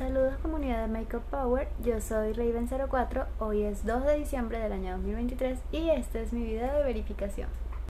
Saludos comunidad de Makeup Power, yo soy Raven04, hoy es 2 de diciembre del año 2023 y este es mi video de verificación.